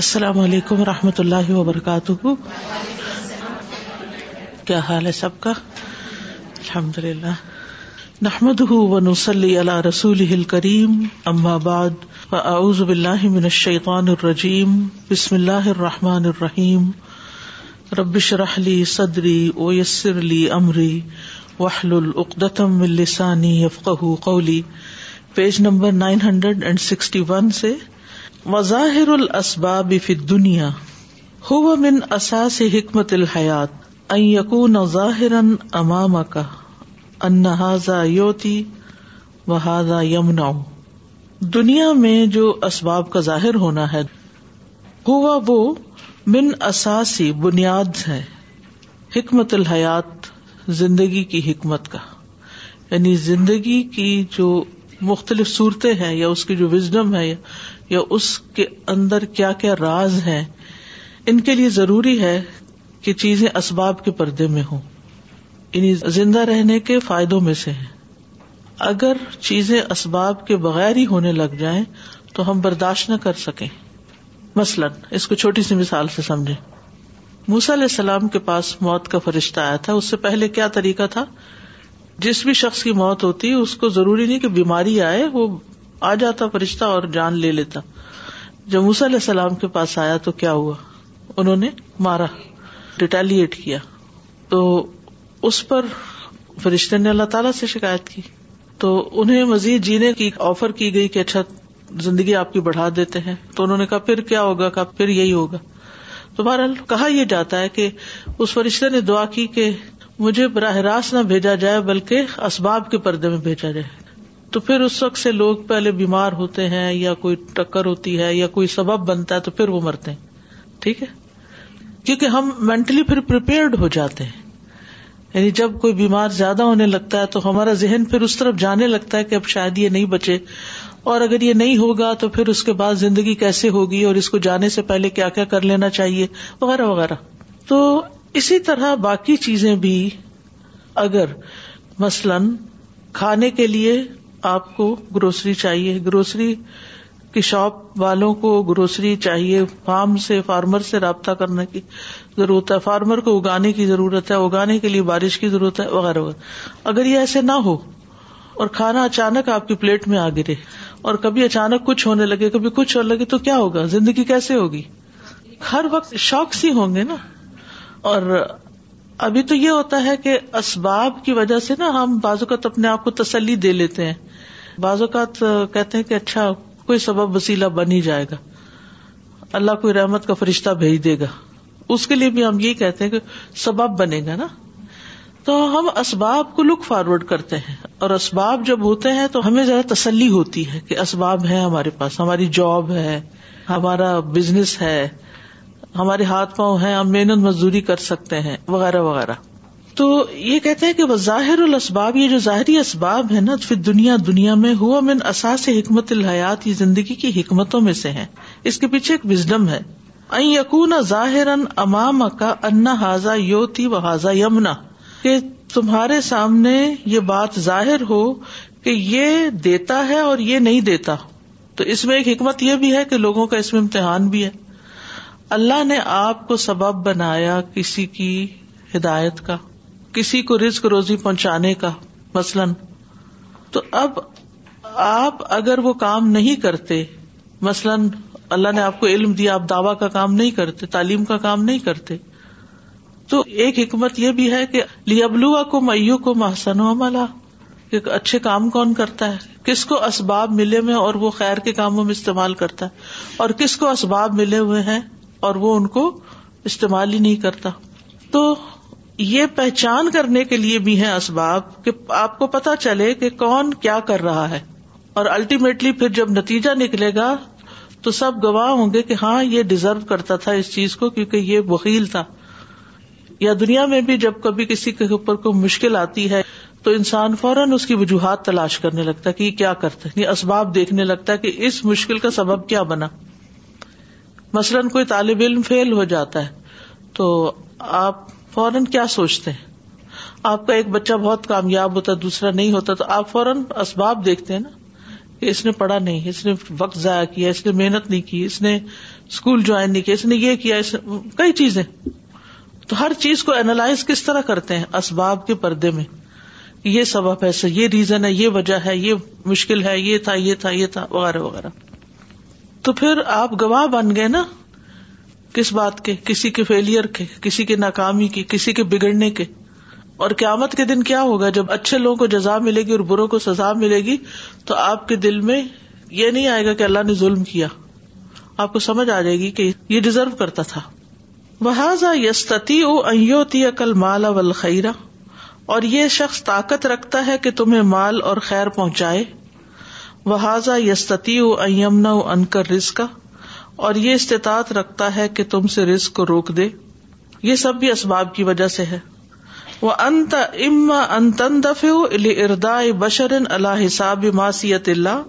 السلام علیکم و رحمۃ اللہ وبرکاتہ کیا حال ہے سب کا الحمد للہ نحمد رسول الشیطان الرجیم بسم اللہ الرحمٰن الرحیم ربش رحلی صدری علی عمری وحل العقدم السانی افقلی page number nine hundred and sixty one سے مظاہر فی الدنیا دنیا ہوا اساس حکمت الحیات ان ان یکون ظاہرا یوتی و یمنع دنیا میں جو اسباب کا ظاہر ہونا ہے ہوا وہ من اساسی بنیاد ہے حکمت الحیات زندگی کی حکمت کا یعنی زندگی کی جو مختلف صورتیں ہیں یا اس کی جو وزڈم ہے یا اس کے اندر کیا کیا راز ہے ان کے لیے ضروری ہے کہ چیزیں اسباب کے پردے میں ہوں یعنی زندہ رہنے کے فائدوں میں سے اگر چیزیں اسباب کے بغیر ہی ہونے لگ جائیں تو ہم برداشت نہ کر سکیں مثلاً اس کو چھوٹی سی مثال سے سمجھے موس علیہ السلام کے پاس موت کا فرشتہ آیا تھا اس سے پہلے کیا طریقہ تھا جس بھی شخص کی موت ہوتی اس کو ضروری نہیں کہ بیماری آئے وہ آ جاتا فرشتہ اور جان لے لیتا جب موسیٰ علیہ السلام کے پاس آیا تو کیا ہوا انہوں نے مارا ریٹیلیٹ کیا تو اس پر فرشتے نے اللہ تعالیٰ سے شکایت کی تو انہیں مزید جینے کی آفر کی گئی کہ اچھا زندگی آپ کی بڑھا دیتے ہیں تو انہوں نے کہا پھر کیا ہوگا کہا پھر یہی ہوگا تو بہرحال کہا یہ جاتا ہے کہ اس فرشتے نے دعا کی کہ مجھے براہ راست نہ بھیجا جائے بلکہ اسباب کے پردے میں بھیجا جائے تو پھر اس وقت سے لوگ پہلے بیمار ہوتے ہیں یا کوئی ٹکر ہوتی ہے یا کوئی سبب بنتا ہے تو پھر وہ مرتے ہیں ٹھیک ہے کیونکہ ہم مینٹلی پھر پریپیئرڈ ہو جاتے ہیں یعنی جب کوئی بیمار زیادہ ہونے لگتا ہے تو ہمارا ذہن پھر اس طرف جانے لگتا ہے کہ اب شاید یہ نہیں بچے اور اگر یہ نہیں ہوگا تو پھر اس کے بعد زندگی کیسے ہوگی اور اس کو جانے سے پہلے کیا کیا کر لینا چاہیے وغیرہ وغیرہ تو اسی طرح باقی چیزیں بھی اگر مثلاً کھانے کے لیے آپ کو گروسری چاہیے گروسری کی شاپ والوں کو گروسری چاہیے فارم سے فارمر سے رابطہ کرنے کی ضرورت ہے فارمر کو اگانے کی ضرورت ہے اگانے کے لیے بارش کی ضرورت ہے وغیرہ وغیرہ اگر یہ ایسے نہ ہو اور کھانا اچانک آپ کی پلیٹ میں آ گرے اور کبھی اچانک کچھ ہونے لگے کبھی کچھ ہونے لگے تو کیا ہوگا زندگی کیسے ہوگی ہر وقت شوق سی ہوں گے نا اور ابھی تو یہ ہوتا ہے کہ اسباب کی وجہ سے نا ہم بازوقت اپنے آپ کو تسلی دے لیتے ہیں بعض اوقات کہتے ہیں کہ اچھا کوئی سبب وسیلہ بن ہی جائے گا اللہ کو رحمت کا فرشتہ بھیج دے گا اس کے لیے بھی ہم یہ کہتے ہیں کہ سبب بنے گا نا تو ہم اسباب کو لک فارورڈ کرتے ہیں اور اسباب جب ہوتے ہیں تو ہمیں ذرا تسلی ہوتی ہے کہ اسباب ہے ہمارے پاس ہماری جاب ہے ہمارا بزنس ہے ہمارے ہاتھ پاؤں ہیں ہم محنت مزدوری کر سکتے ہیں وغیرہ وغیرہ تو یہ کہتے ہیں کہ وہ ظاہر الاسباب یہ جو ظاہری اسباب ہے نا پھر دنیا دنیا میں ہوا من اساس حکمت الحیات یہ زندگی کی حکمتوں میں سے ہیں اس کے پیچھے ایک وزڈم ہے یقون ظاہر ان کا انا حاضا یوتی و حاضا یمنا کہ تمہارے سامنے یہ بات ظاہر ہو کہ یہ دیتا ہے اور یہ نہیں دیتا تو اس میں ایک حکمت یہ بھی ہے کہ لوگوں کا اس میں امتحان بھی ہے اللہ نے آپ کو سبب بنایا کسی کی ہدایت کا کسی کو رزق روزی پہنچانے کا مثلاً تو اب آپ اگر وہ کام نہیں کرتے مثلاً اللہ نے آپ کو علم دیا آپ دعوی کا کام نہیں کرتے تعلیم کا کام نہیں کرتے تو ایک حکمت یہ بھی ہے کہ لیبلوا کو میو کو محسن و ملا کہ اچھے کام کون کرتا ہے کس کو اسباب ملے میں اور وہ خیر کے کاموں میں استعمال کرتا ہے اور کس کو اسباب ملے ہوئے ہیں اور وہ ان کو استعمال ہی نہیں کرتا تو یہ پہچان کرنے کے لیے بھی ہیں اسباب کہ آپ کو پتا چلے کہ کون کیا کر رہا ہے اور الٹیمیٹلی پھر جب نتیجہ نکلے گا تو سب گواہ ہوں گے کہ ہاں یہ ڈیزرو کرتا تھا اس چیز کو کیونکہ یہ وکیل تھا یا دنیا میں بھی جب کبھی کسی کے اوپر کوئی مشکل آتی ہے تو انسان فوراً اس کی وجوہات تلاش کرنے لگتا ہے کہ یہ کیا کرتا ہے یہ اسباب دیکھنے لگتا ہے کہ اس مشکل کا سبب کیا بنا مثلاً کوئی طالب علم فیل ہو جاتا ہے تو آپ فوراً کیا سوچتے ہیں آپ کا ایک بچہ بہت کامیاب ہوتا ہے دوسرا نہیں ہوتا تو آپ فوراً اسباب دیکھتے ہیں نا کہ اس نے پڑھا نہیں اس نے وقت ضائع کیا اس نے محنت نہیں کی اس نے اسکول جوائن نہیں کیا اس نے یہ کیا اس نے کئی چیزیں تو ہر چیز کو اینالائز کس طرح کرتے ہیں اسباب کے پردے میں یہ سبب ہے یہ ریزن ہے یہ وجہ ہے یہ مشکل ہے یہ تھا یہ تھا یہ تھا وغیرہ وغیرہ تو پھر آپ گواہ بن گئے نا کس بات کے کسی کے فیلئر کے کسی کی ناکامی کے کسی کے بگڑنے کے اور قیامت کے دن کیا ہوگا جب اچھے لوگوں کو جزا ملے گی اور بروں کو سزا ملے گی تو آپ کے دل میں یہ نہیں آئے گا کہ اللہ نے ظلم کیا آپ کو سمجھ آ جائے گی کہ یہ ڈیزرو کرتا تھا وحاظ یستتی او اینتی کل مالا ولخیرہ اور یہ شخص طاقت رکھتا ہے کہ تمہیں مال اور خیر پہنچائے وحاذ یستتی او امنا انکر رسکا اور یہ استطاعت رکھتا ہے کہ تم سے رسک کو روک دے یہ سب بھی اسباب کی وجہ سے ہے وہ انت اما انتن اردا بشر اللہ حساب ماسی اللہ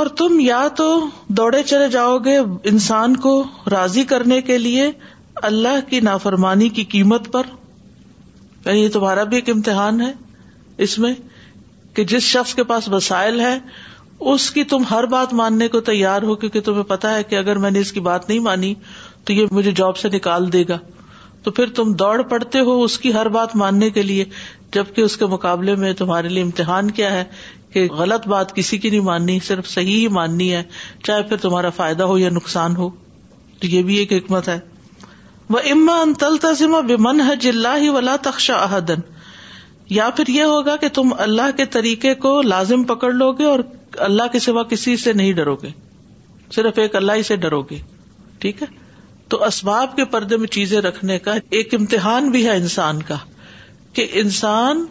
اور تم یا تو دوڑے چلے جاؤ گے انسان کو راضی کرنے کے لیے اللہ کی نافرمانی کی قیمت پر یعنی یہ تمہارا بھی ایک امتحان ہے اس میں کہ جس شخص کے پاس وسائل ہے اس کی تم ہر بات ماننے کو تیار ہو کیونکہ تمہیں پتا ہے کہ اگر میں نے اس کی بات نہیں مانی تو یہ مجھے جاب سے نکال دے گا تو پھر تم دوڑ پڑتے ہو اس کی ہر بات ماننے کے لیے جبکہ اس کے مقابلے میں تمہارے لیے امتحان کیا ہے کہ غلط بات کسی کی نہیں ماننی صرف صحیح ہی ماننی ہے چاہے پھر تمہارا فائدہ ہو یا نقصان ہو تو یہ بھی ایک حکمت ہے وہ اما ان تل تزیمہ ہے جلا ہی ولا تخشا احدن یا پھر یہ ہوگا کہ تم اللہ کے طریقے کو لازم پکڑ لو گے اور اللہ کے سوا کسی سے نہیں ڈرو گے صرف ایک اللہ ہی سے ڈرو گے ٹھیک ہے تو اسباب کے پردے میں چیزیں رکھنے کا ایک امتحان بھی ہے انسان کا کہ انسان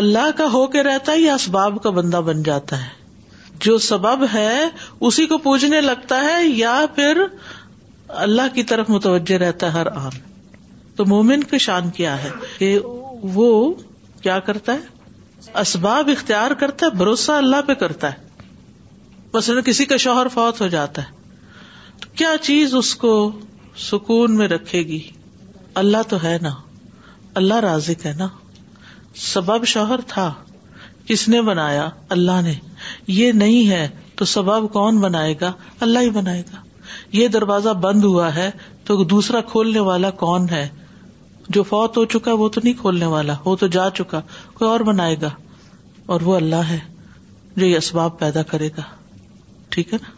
اللہ کا ہو کے رہتا ہے یا اسباب کا بندہ بن جاتا ہے جو سبب ہے اسی کو پوجنے لگتا ہے یا پھر اللہ کی طرف متوجہ رہتا ہے ہر آن تو مومن کی شان کیا ہے کہ وہ کیا کرتا ہے اسباب اختیار کرتا ہے بھروسہ اللہ پہ کرتا ہے بس کسی کا شوہر فوت ہو جاتا ہے تو کیا چیز اس کو سکون میں رکھے گی اللہ تو ہے نا اللہ رازک ہے نا سبب شوہر تھا کس نے بنایا اللہ نے یہ نہیں ہے تو سبب کون بنائے گا اللہ ہی بنائے گا یہ دروازہ بند ہوا ہے تو دوسرا کھولنے والا کون ہے جو فوت ہو چکا وہ تو نہیں کھولنے والا وہ تو جا چکا کوئی اور بنائے گا اور وہ اللہ ہے جو یہ اسباب پیدا کرے گا ٹھیک ہے نا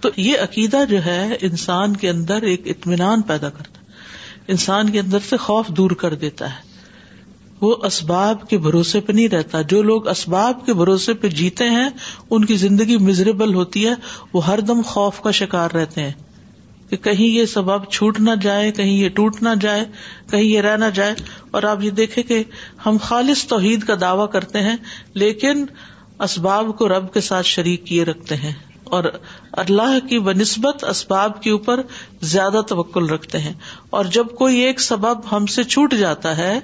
تو یہ عقیدہ جو ہے انسان کے اندر ایک اطمینان پیدا کرتا ہے انسان کے اندر سے خوف دور کر دیتا ہے وہ اسباب کے بھروسے پہ نہیں رہتا جو لوگ اسباب کے بھروسے پہ جیتے ہیں ان کی زندگی مزریبل ہوتی ہے وہ ہر دم خوف کا شکار رہتے ہیں کہ کہیں یہ سباب چھوٹ نہ جائے کہیں یہ ٹوٹ نہ جائے کہیں یہ رہ نہ جائے اور آپ یہ دیکھیں کہ ہم خالص توحید کا دعوی کرتے ہیں لیکن اسباب کو رب کے ساتھ شریک کیے رکھتے ہیں اور اللہ کی بہ نسبت اسباب کے اوپر زیادہ توکل رکھتے ہیں اور جب کوئی ایک سبب ہم سے چھوٹ جاتا ہے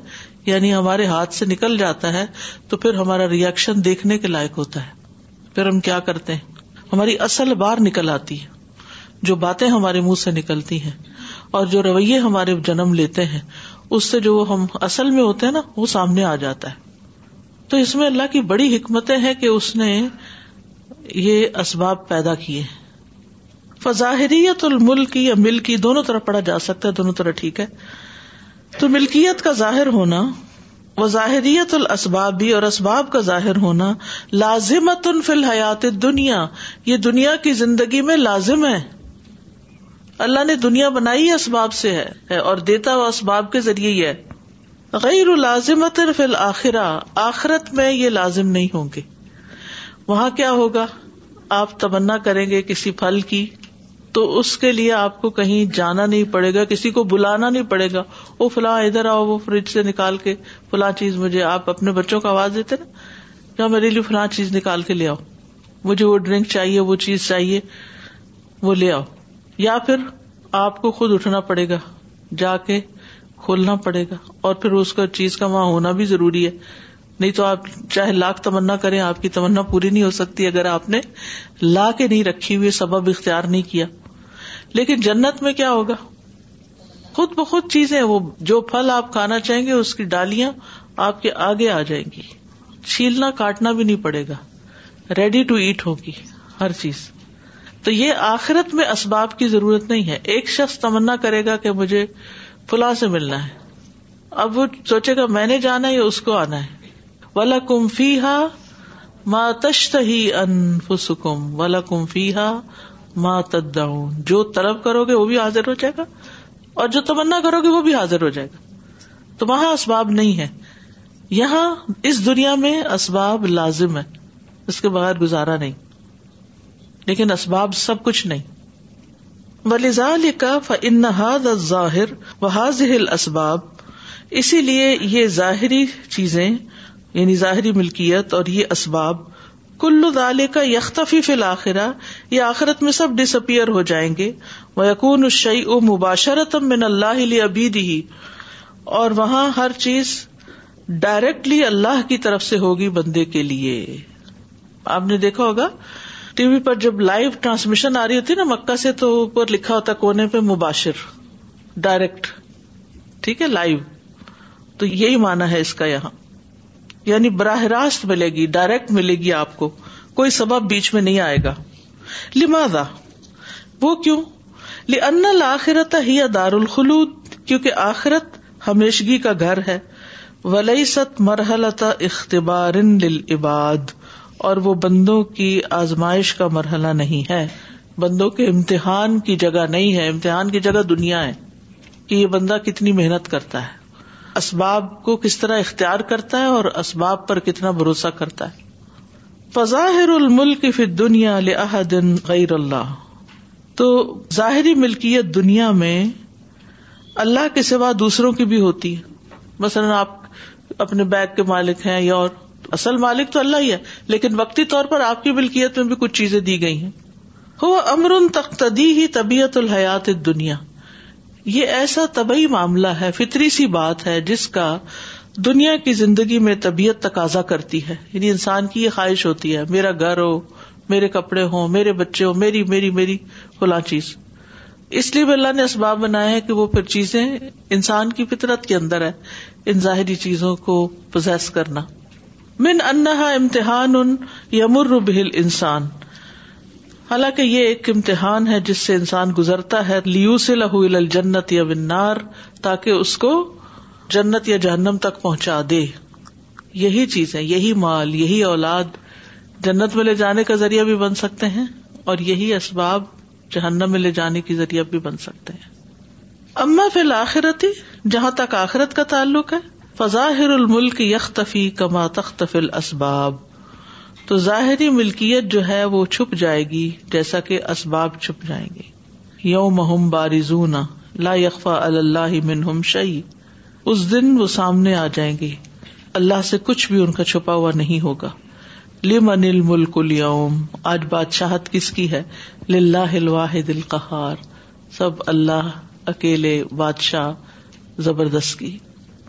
یعنی ہمارے ہاتھ سے نکل جاتا ہے تو پھر ہمارا ریئیکشن دیکھنے کے لائق ہوتا ہے پھر ہم کیا کرتے ہیں ہماری اصل بار نکل آتی ہے جو باتیں ہمارے منہ سے نکلتی ہیں اور جو رویے ہمارے جنم لیتے ہیں اس سے جو ہم اصل میں ہوتے ہیں نا وہ سامنے آ جاتا ہے تو اس میں اللہ کی بڑی حکمتیں ہیں کہ اس نے یہ اسباب پیدا کیے فظاہریت الملک یا ملکی دونوں طرح پڑھا جا سکتا ہے دونوں طرح ٹھیک ہے تو ملکیت کا ظاہر ہونا وظاہریت ال اسباب اور اسباب کا ظاہر ہونا لازمت فی الحیات دنیا یہ دنیا کی زندگی میں لازم ہے اللہ نے دنیا بنائی اسباب سے ہے اور دیتا وہ اسباب کے ذریعے ہی ہے غیر لازمت فی الآخرا آخرت میں یہ لازم نہیں ہوں گے وہاں کیا ہوگا آپ تمنا کریں گے کسی پھل کی تو اس کے لیے آپ کو کہیں جانا نہیں پڑے گا کسی کو بلانا نہیں پڑے گا وہ فلاں ادھر آؤ وہ فریج سے نکال کے فلاں چیز مجھے آپ اپنے بچوں کو آواز دیتے نا یا میرے لیے فلاں چیز نکال کے لے آؤ مجھے وہ ڈرنک چاہیے وہ چیز چاہیے وہ لے آؤ یا پھر آپ کو خود اٹھنا پڑے گا جا کے کھولنا پڑے گا اور پھر اس کا چیز کا وہاں ہونا بھی ضروری ہے نہیں تو آپ چاہے لاکھ تمنا کریں آپ کی تمنا پوری نہیں ہو سکتی اگر آپ نے لا کے نہیں رکھی ہوئی سبب اختیار نہیں کیا لیکن جنت میں کیا ہوگا خود بخود چیزیں وہ جو پھل آپ کھانا چاہیں گے اس کی ڈالیاں آپ کے آگے آ جائیں گی چھیلنا کاٹنا بھی نہیں پڑے گا ریڈی ٹو ایٹ ہوگی ہر چیز تو یہ آخرت میں اسباب کی ضرورت نہیں ہے ایک شخص تمنا کرے گا کہ مجھے فلاں سے ملنا ہے اب وہ سوچے گا میں نے جانا ہے یا اس کو آنا ہے ولا کمفیہ ہا تشت ہی ان سکم ولا کم فی ہا مداؤ جو طلب کرو گے وہ بھی حاضر ہو جائے گا اور جو تمنا کرو گے وہ بھی حاضر ہو جائے گا تو وہاں اسباب نہیں ہے یہاں اس دنیا میں اسباب لازم ہے اس کے بغیر گزارا نہیں لیکن اسباب سب کچھ نہیں ظاہر و ہل اسباب اسی لیے یہ ظاہری چیزیں یعنی ظاہری ملکیت اور یہ اسباب کل کا فی الآخرہ یہ آخرت میں سب ڈس اپر ہو جائیں گے وہ یقون الشعی او مباشرت اللہ ابیدی اور وہاں ہر چیز ڈائریکٹلی اللہ کی طرف سے ہوگی بندے کے لیے آپ نے دیکھا ہوگا ٹی وی پر جب لائیو ٹرانسمیشن آ رہی ہوتی نا مکہ سے تو اوپر لکھا ہوتا کونے پہ مباشر ڈائریکٹ ٹھیک ہے لائیو تو یہی مانا ہے اس کا یہاں یعنی براہ راست ملے گی ڈائریکٹ ملے گی آپ کو کوئی سبب بیچ میں نہیں آئے گا لمادا وہ کیوں لن الآخرت ہی دار الخلود کیونکہ آخرت ہمیشگی کا گھر ہے ولیست مرحلتا اختبار للعباد اور وہ بندوں کی آزمائش کا مرحلہ نہیں ہے بندوں کے امتحان کی جگہ نہیں ہے امتحان کی جگہ دنیا ہے کہ یہ بندہ کتنی محنت کرتا ہے اسباب کو کس طرح اختیار کرتا ہے اور اسباب پر کتنا بھروسہ کرتا ہے فظاہر الملک فی دنیا لن غیر اللہ تو ظاہری ملکیت دنیا میں اللہ کے سوا دوسروں کی بھی ہوتی ہے مثلاً آپ اپنے بیگ کے مالک ہیں یا اور اصل مالک تو اللہ ہی ہے لیکن وقتی طور پر آپ کی ملکیت میں بھی کچھ چیزیں دی گئی ہیں ہو امر ان تختی ہی طبیعت الحیات دنیا یہ ایسا طبی معاملہ ہے فطری سی بات ہے جس کا دنیا کی زندگی میں طبیعت تقاضا کرتی ہے یعنی انسان کی یہ خواہش ہوتی ہے میرا گھر ہو میرے کپڑے ہوں میرے بچے ہوں میری میری میری فلاں چیز اس لیے بھی اللہ نے اسباب بنایا ہے کہ وہ پھر چیزیں انسان کی فطرت کے اندر ہے ان ظاہری چیزوں کو پوزیس کرنا من انہا امتحان ان یمر بہل انسان حالانکہ یہ ایک امتحان ہے جس سے انسان گزرتا ہے لیو سے لہو جنت یا ونار تاکہ اس کو جنت یا جہنم تک پہنچا دے یہی چیز ہے یہی مال یہی اولاد جنت میں لے جانے کا ذریعہ بھی بن سکتے ہیں اور یہی اسباب جہنم میں لے جانے کی ذریعہ بھی بن سکتے ہیں اما فی الآخرتی جہاں تک آخرت کا تعلق ہے فظاہر الملک یختفی کما تختف ال اسباب تو ظاہری ملکیت جو ہے وہ چھپ جائے گی جیسا کہ اسباب چھپ جائیں گے یوم باری زونا لا یقفا اللہ منہم شعی اس دن وہ سامنے آ جائیں گے اللہ سے کچھ بھی ان کا چھپا ہوا نہیں ہوگا لم انل ملک آج بادشاہت کس کی ہے للہ الواحد دل قہار سب اللہ اکیلے بادشاہ زبردست کی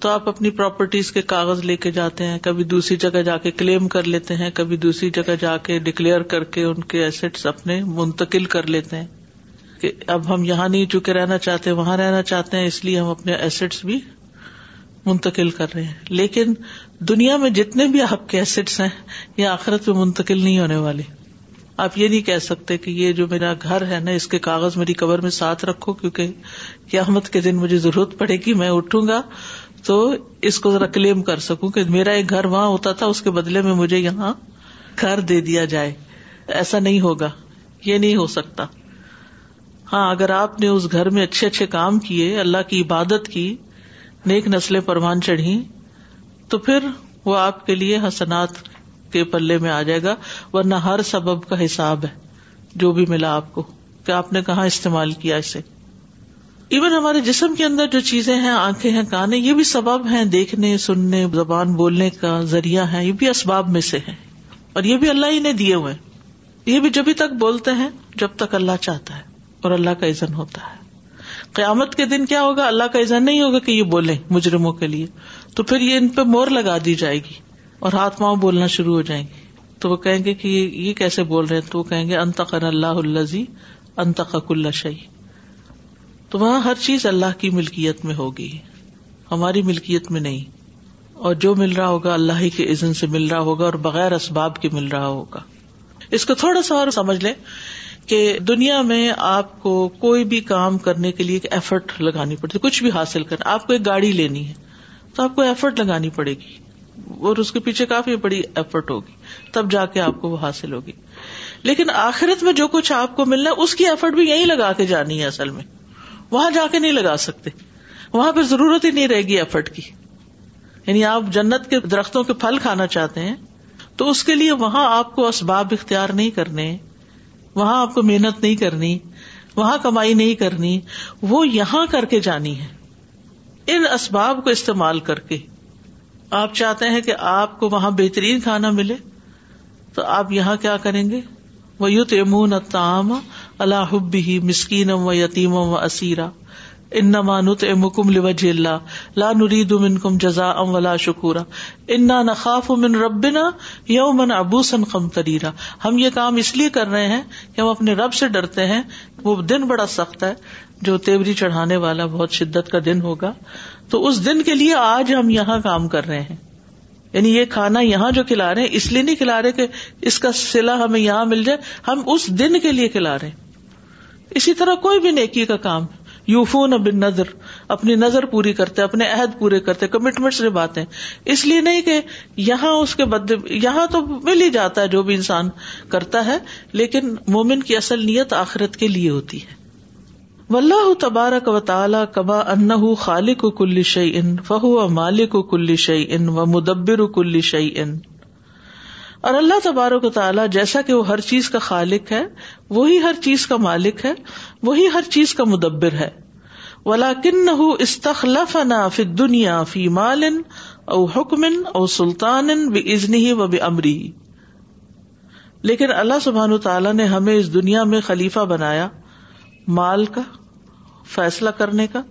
تو آپ اپنی پراپرٹیز کے کاغذ لے کے جاتے ہیں کبھی دوسری جگہ جا کے کلیم کر لیتے ہیں کبھی دوسری جگہ جا کے ڈکلیئر کر کے ان کے ایسٹس اپنے منتقل کر لیتے ہیں کہ اب ہم یہاں نہیں چکے رہنا چاہتے وہاں رہنا چاہتے ہیں اس لیے ہم اپنے ایسٹس بھی منتقل کر رہے ہیں لیکن دنیا میں جتنے بھی آپ کے ایسٹس ہیں یہ آخرت میں منتقل نہیں ہونے والے آپ یہ نہیں کہہ سکتے کہ یہ جو میرا گھر ہے نا اس کے کاغذ میری قبر میں ساتھ رکھو کیونکہ قیامت کے دن مجھے ضرورت پڑے گی میں اٹھوں گا تو اس کو ذرا کلیم کر سکوں کہ میرا ایک گھر وہاں ہوتا تھا اس کے بدلے میں مجھے یہاں گھر دے دیا جائے ایسا نہیں ہوگا یہ نہیں ہو سکتا ہاں اگر آپ نے اس گھر میں اچھے اچھے کام کیے اللہ کی عبادت کی نیک نسلیں پروان چڑھی تو پھر وہ آپ کے لیے حسنات کے پلے میں آ جائے گا ورنہ ہر سبب کا حساب ہے جو بھی ملا آپ کو کہ آپ نے کہاں استعمال کیا اسے ایون ہمارے جسم کے اندر جو چیزیں ہیں آنکھیں ہیں کانے یہ بھی سبب ہیں دیکھنے سننے زبان بولنے کا ذریعہ ہے یہ بھی اسباب میں سے ہے اور یہ بھی اللہ ہی نے دیے ہوئے یہ بھی جبھی تک بولتے ہیں جب تک اللہ چاہتا ہے اور اللہ کا عزن ہوتا ہے قیامت کے دن کیا ہوگا اللہ کا عزن نہیں ہوگا کہ یہ بولیں مجرموں کے لیے تو پھر یہ ان پہ مور لگا دی جائے گی اور ہاتھ پاؤں بولنا شروع ہو جائیں گے تو وہ کہیں گے کہ یہ کیسے بول رہے ہیں تو وہ کہیں گے انتقن اللہ اللہ انتخل شی تو وہاں ہر چیز اللہ کی ملکیت میں ہوگی ہماری ملکیت میں نہیں اور جو مل رہا ہوگا اللہ ہی کے عزن سے مل رہا ہوگا اور بغیر اسباب کے مل رہا ہوگا اس کو تھوڑا سا اور سمجھ لیں کہ دنیا میں آپ کو کوئی بھی کام کرنے کے لیے ایک ایفرٹ لگانی پڑتی کچھ بھی حاصل کرنا آپ کو ایک گاڑی لینی ہے تو آپ کو ایفرٹ لگانی پڑے گی اور اس کے پیچھے کافی بڑی ایفرٹ ہوگی تب جا کے آپ کو وہ حاصل ہوگی لیکن آخرت میں جو کچھ آپ کو ملنا اس کی ایفرٹ بھی یہیں لگا کے جانی ہے اصل میں وہاں جا کے نہیں لگا سکتے وہاں پہ ضرورت ہی نہیں رہے گی ایفرٹ کی یعنی آپ جنت کے درختوں کے پھل کھانا چاہتے ہیں تو اس کے لیے وہاں آپ کو اسباب اختیار نہیں کرنے وہاں آپ کو محنت نہیں کرنی وہاں کمائی نہیں کرنی وہ یہاں کر کے جانی ہے ان اسباب کو استعمال کر کے آپ چاہتے ہیں کہ آپ کو وہاں بہترین کھانا ملے تو آپ یہاں کیا کریں گے وہ یو تیمون تام اللہ حبی مسکین ام و یتیم ام و اسیرا لا کم جزا ام ولا شکورا نخاف نخو ربنا یومن سن قم تریرا ہم یہ کام اس لیے کر رہے ہیں کہ ہم اپنے رب سے ڈرتے ہیں وہ دن بڑا سخت ہے جو تیوری چڑھانے والا بہت شدت کا دن ہوگا تو اس دن کے لیے آج ہم یہاں کام کر رہے ہیں یعنی یہ کھانا یہاں جو کھلا رہے ہیں اس لیے نہیں کھلا رہے کہ اس کا سلا ہمیں یہاں مل جائے ہم اس دن کے لیے کھلا رہے ہیں اسی طرح کوئی بھی نیکی کا کام یو فون بن نظر اپنی نظر پوری کرتے اپنے عہد پورے کرتے کمٹمنٹ نبھاتے اس لیے نہیں کہ یہاں اس کے بد یہاں تو مل ہی جاتا ہے جو بھی انسان کرتا ہے لیکن مومن کی اصل نیت آخرت کے لیے ہوتی ہے ولہ تبارک و تعالی کبا ان خالق و کل شعی ان فہو مالک و کل شعی ان و مدبر کل شعی ان اور اللہ تبارک تعالیٰ جیسا کہ وہ ہر چیز کا خالق ہے وہی ہر چیز کا مالک ہے وہی ہر چیز کا مدبر ہے ولا کن نا فت دنیا فی مالن او حکمن او سلطان ازنی و لیکن اللہ سبحان تعالیٰ نے ہمیں اس دنیا میں خلیفہ بنایا مال کا فیصلہ کرنے کا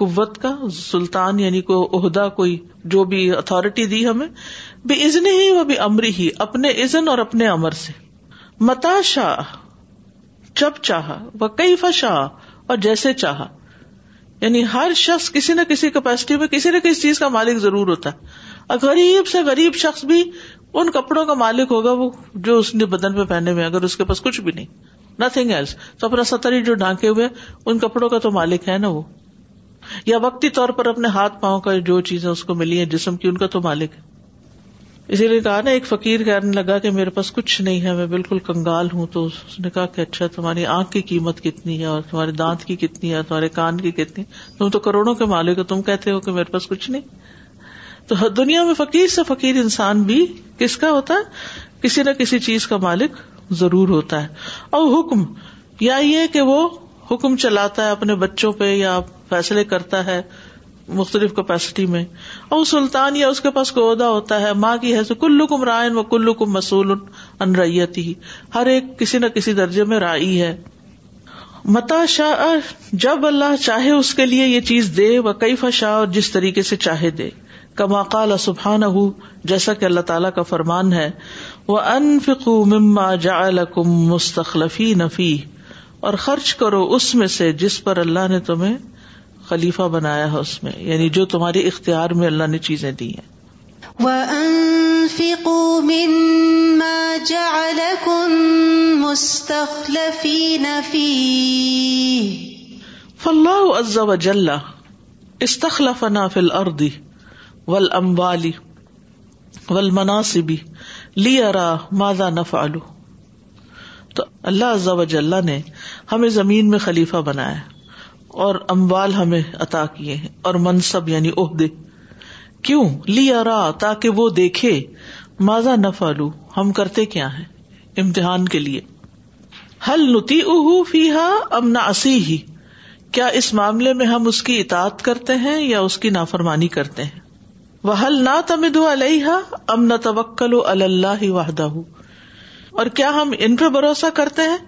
قوت کا سلطان یعنی کوئی عہدہ کوئی جو بھی اتارٹی دی ہمیں بھی ازن ہی وہ بھی امری ہی اپنے ازن اور اپنے امر سے متا شاہ جب چاہا وہ کئی فا شاہ اور جیسے چاہا یعنی ہر شخص کسی نہ کسی کیپیسٹی میں کسی نہ کسی چیز کا مالک ضرور ہوتا ہے اور غریب سے غریب شخص بھی ان کپڑوں کا مالک ہوگا وہ جو اس نے بدن پہ پہنے ہوئے اگر اس کے پاس کچھ بھی نہیں نتنگ ایلس تو اپنا ستری جو ڈھانکے ہوئے ان کپڑوں کا تو مالک ہے نا وہ یا وقتی طور پر اپنے ہاتھ پاؤں کا جو چیزیں اس کو ملی ہیں جسم کی ان کا تو مالک ہے اسی لیے کہا نا ایک فقیر کہنے لگا کہ میرے پاس کچھ نہیں ہے میں بالکل کنگال ہوں تو اس نے کہا کہ اچھا تمہاری آنکھ کی قیمت کتنی ہے اور تمہارے دانت کی کتنی ہے تمہارے کان کی کتنی تم تو کروڑوں کے مالک ہو تم کہتے ہو کہ میرے پاس کچھ نہیں تو دنیا میں فقیر سے فقیر انسان بھی کس کا ہوتا ہے کسی نہ کسی چیز کا مالک ضرور ہوتا ہے اور حکم یا یہ کہ وہ حکم چلاتا ہے اپنے بچوں پہ یا فیصلے کرتا ہے مختلف کیپیسٹی میں اور وہ سلطان یا اس کے پاس کوئی عہدہ ہوتا ہے ماں کی ہے کلو کم رائن و کلو کم مسول ان ریتی ہر ایک کسی نہ کسی درجے میں رائی ہے متا شاہ جب اللہ چاہے اس کے لیے یہ چیز دے و کئی فشا اور جس طریقے سے چاہے دے کما کال سبحان ہو جیسا کہ اللہ تعالیٰ کا فرمان ہے وہ فکو مما جا کم نفی اور خرچ کرو اس میں سے جس پر اللہ نے تمہیں خلیفہ بنایا ہے اس میں یعنی جو تمہارے اختیار میں اللہ نے چیزیں دی ہیں وَأَنفِقُوا فلاح جَعَلَكُم مُسْتَخْلَفِينَ فِيهِ فنا فل اردی ول اموالی ول مناسبی لی ارا ماضا نفالو تو اللہ عز و نے ہمیں زمین میں خلیفہ بنایا اور اموال ہمیں عطا کیے ہیں اور منصب یعنی عہدے کیوں لیا را تاکہ وہ دیکھے ماضا نہ فالو ہم کرتے کیا ہے امتحان کے لیے حل نتی اہ فی ہا ام نہ کیا اس معاملے میں ہم اس کی اطاعت کرتے ہیں یا اس کی نافرمانی کرتے ہیں وہ حل نہ تم علیہ ام نہ توکل اللہ واہدہ اور کیا ہم ان پہ بھروسہ کرتے ہیں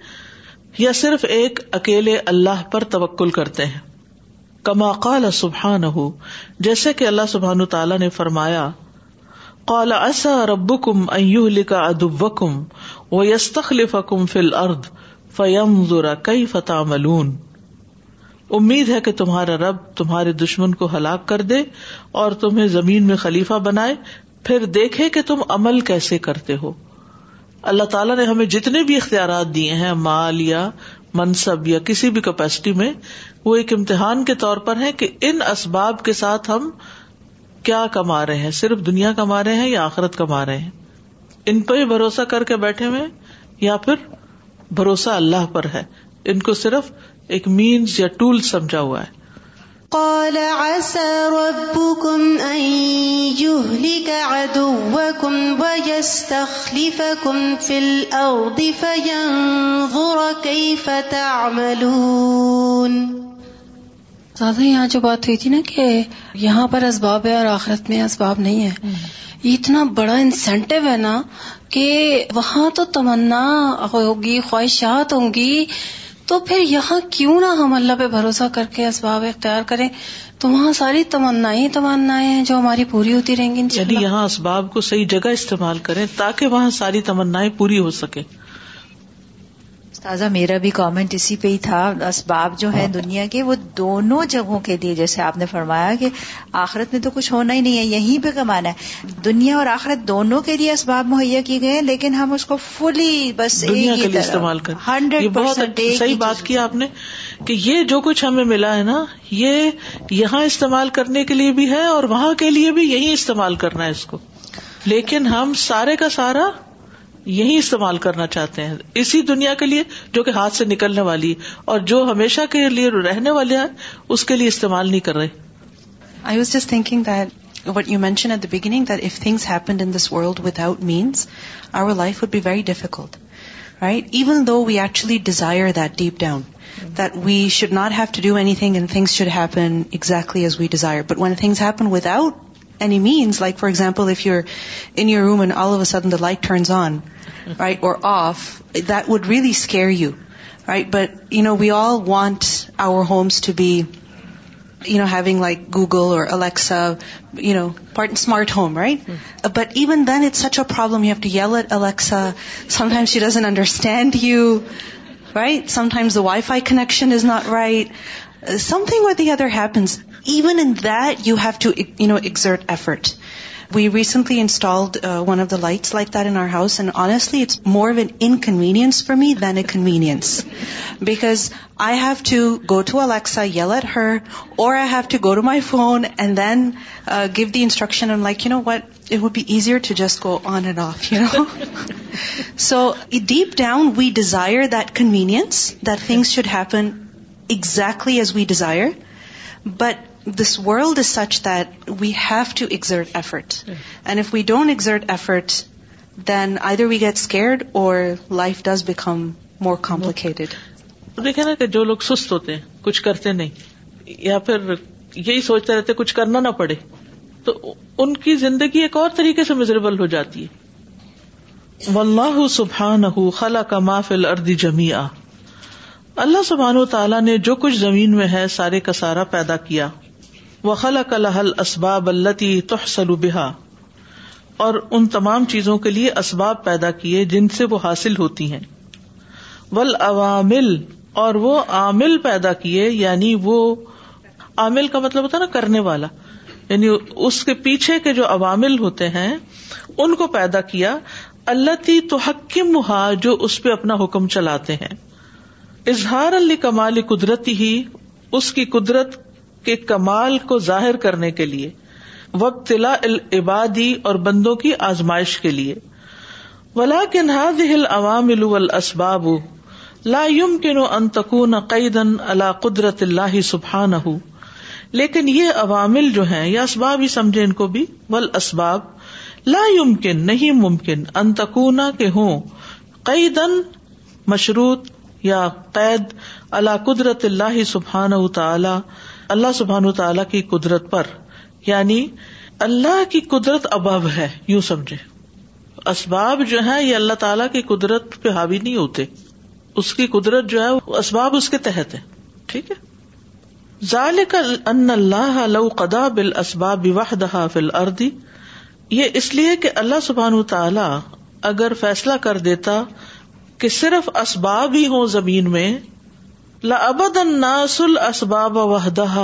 یا صرف ایک اکیلے اللہ پر توکل کرتے ہیں کما قال سبحان ہو جیسے کہ اللہ سبحان تعالیٰ نے فرمایا قالا رب کم لکا ادب کم و کم فل ارد فیم ذرا کئی فتح ملون امید ہے کہ تمہارا رب تمہارے دشمن کو ہلاک کر دے اور تمہیں زمین میں خلیفہ بنائے پھر دیکھے کہ تم عمل کیسے کرتے ہو اللہ تعالیٰ نے ہمیں جتنے بھی اختیارات دیے ہیں مال یا منصب یا کسی بھی کیپیسٹی میں وہ ایک امتحان کے طور پر ہے کہ ان اسباب کے ساتھ ہم کیا کما رہے ہیں صرف دنیا کما رہے ہیں یا آخرت کما رہے ہیں ان پہ ہی بھروسہ کر کے بیٹھے ہوئے یا پھر بھروسہ اللہ پر ہے ان کو صرف ایک مینس یا ٹول سمجھا ہوا ہے قال عسى ربكم أن يهلك عدوكم ويستخلفكم في الأرض فينظر كيف تعملون زیادہ یہاں جو بات ہوئی تھی نا کہ یہاں پر اسباب ہے اور آخرت میں اسباب نہیں ہے یہ اتنا بڑا انسینٹیو ہے نا کہ وہاں تو تمنا ہوگی خواہشات ہوں گی تو پھر یہاں کیوں نہ ہم اللہ پہ بھروسہ کر کے اسباب اختیار کریں تو وہاں ساری تمنا تمنا ہیں جو ہماری پوری ہوتی رہیں گی یعنی یہاں اسباب کو صحیح جگہ استعمال کریں تاکہ وہاں ساری تمنائیں پوری ہو سکے تازہ میرا بھی کامنٹ اسی پہ ہی تھا اسباب جو ہے ہاں۔ دنیا کے وہ دونوں جگہوں کے لیے جیسے آپ نے فرمایا کہ آخرت میں تو کچھ ہونا ہی نہیں ہے یہیں پہ کمانا ہے دنیا اور آخرت دونوں کے لیے اسباب مہیا کیے گئے ہیں لیکن ہم اس کو فلی بس دنیا کے لیے استعمال کر ہنڈریڈ بہت صحیح بات کیا آپ نے کہ یہ جو کچھ ہمیں ملا ہے نا یہ یہاں استعمال کرنے کے لیے بھی ہے اور وہاں کے لیے بھی یہی استعمال کرنا ہے اس کو لیکن ہم سارے کا سارا یہی استعمال کرنا چاہتے ہیں اسی دنیا کے لیے جو کہ ہاتھ سے نکلنے والی اور جو ہمیشہ کے لیے رہنے والے ہیں اس کے لیے استعمال نہیں کر رہے I was just thinking that what you mention at the beginning this world without means our life would be very difficult right even though we actually desire that deep down that we should not have to do anything things should happen exactly as we desire but when things happen any means like for example if in your room and all the light on right, or off, that would really scare you, right? But, we all want our homes to be, having like Google or Alexa, part smart home, right? Hmm. Uh, but even then, it's such a problem. You have to yell at Alexa. Sometimes she doesn't understand you, right? Sometimes the Wi-Fi connection is not right. Uh, something or the other happens. Even in that, you have to, exert effort. We recently installed uh, one of the lights like that in our house, and honestly, it's more of an inconvenience for me than a convenience, because I have to go to Alexa, yell at her, or I have to go to my phone and then uh, give the instruction. I'm like, you know what, it would be easier to just go on and off, you know. So deep down, we desire that convenience, that things should happen exactly as we desire. But this world is such that we have to exert effort and if we don't exert efforts we get scared or life does become more complicated دیکھے نا کہ جو لوگ سست ہوتے ہیں کچھ کرتے نہیں یا پھر یہی سوچتے رہتے کچھ کرنا نہ پڑے تو ان کی زندگی ایک اور طریقے سے مزریبل ہو جاتی ہے ولہ سبحان ہوں خلا کا محفل اردی جمیا اللہ سبحان و تعالیٰ نے جو کچھ زمین میں ہے سارے کا سارا پیدا کیا وہ الحل اسباب اللہ تحصل سلو بحا اور ان تمام چیزوں کے لیے اسباب پیدا کیے جن سے وہ حاصل ہوتی ہیں ول عوامل اور وہ عامل پیدا کیے یعنی وہ عامل کا مطلب ہوتا نا کرنے والا یعنی اس کے پیچھے کے جو عوامل ہوتے ہیں ان کو پیدا کیا اللہ تی تو حکم ہا جو اس پہ اپنا حکم چلاتے ہیں اظہار علی کمال قدرتی ہی اس کی قدرت کے کمال کو ظاہر کرنے کے لیے وقت العبادی اور بندوں کی آزمائش کے لیے ولا الاسباب لا تكون قید اللہ قدرت اللہ سبان لیکن یہ عوامل جو ہیں یا اسباب ہی سمجھے ان کو بھی ول اسباب لا یمکن نہیں ممکن انتقنا کے ہوں قیدن مشروط یا قید اللہ قدرت اللہ سبحان تعالی اللہ سبحان تعالیٰ کی قدرت پر یعنی اللہ کی قدرت ابب ہے یو سمجھے اسباب جو ہے یہ اللہ تعالیٰ کی قدرت پہ حاوی نہیں ہوتے اس کی قدرت جو ہے اسباب اس کے تحت ہے ٹھیک ہے ظال بال اسباب فل اردی یہ اس لیے کہ اللہ سبحان تعالی اگر فیصلہ کر دیتا کہ صرف اسباب ہی ہوں زمین میں لبد الناس الاسباب اسباب وحدہ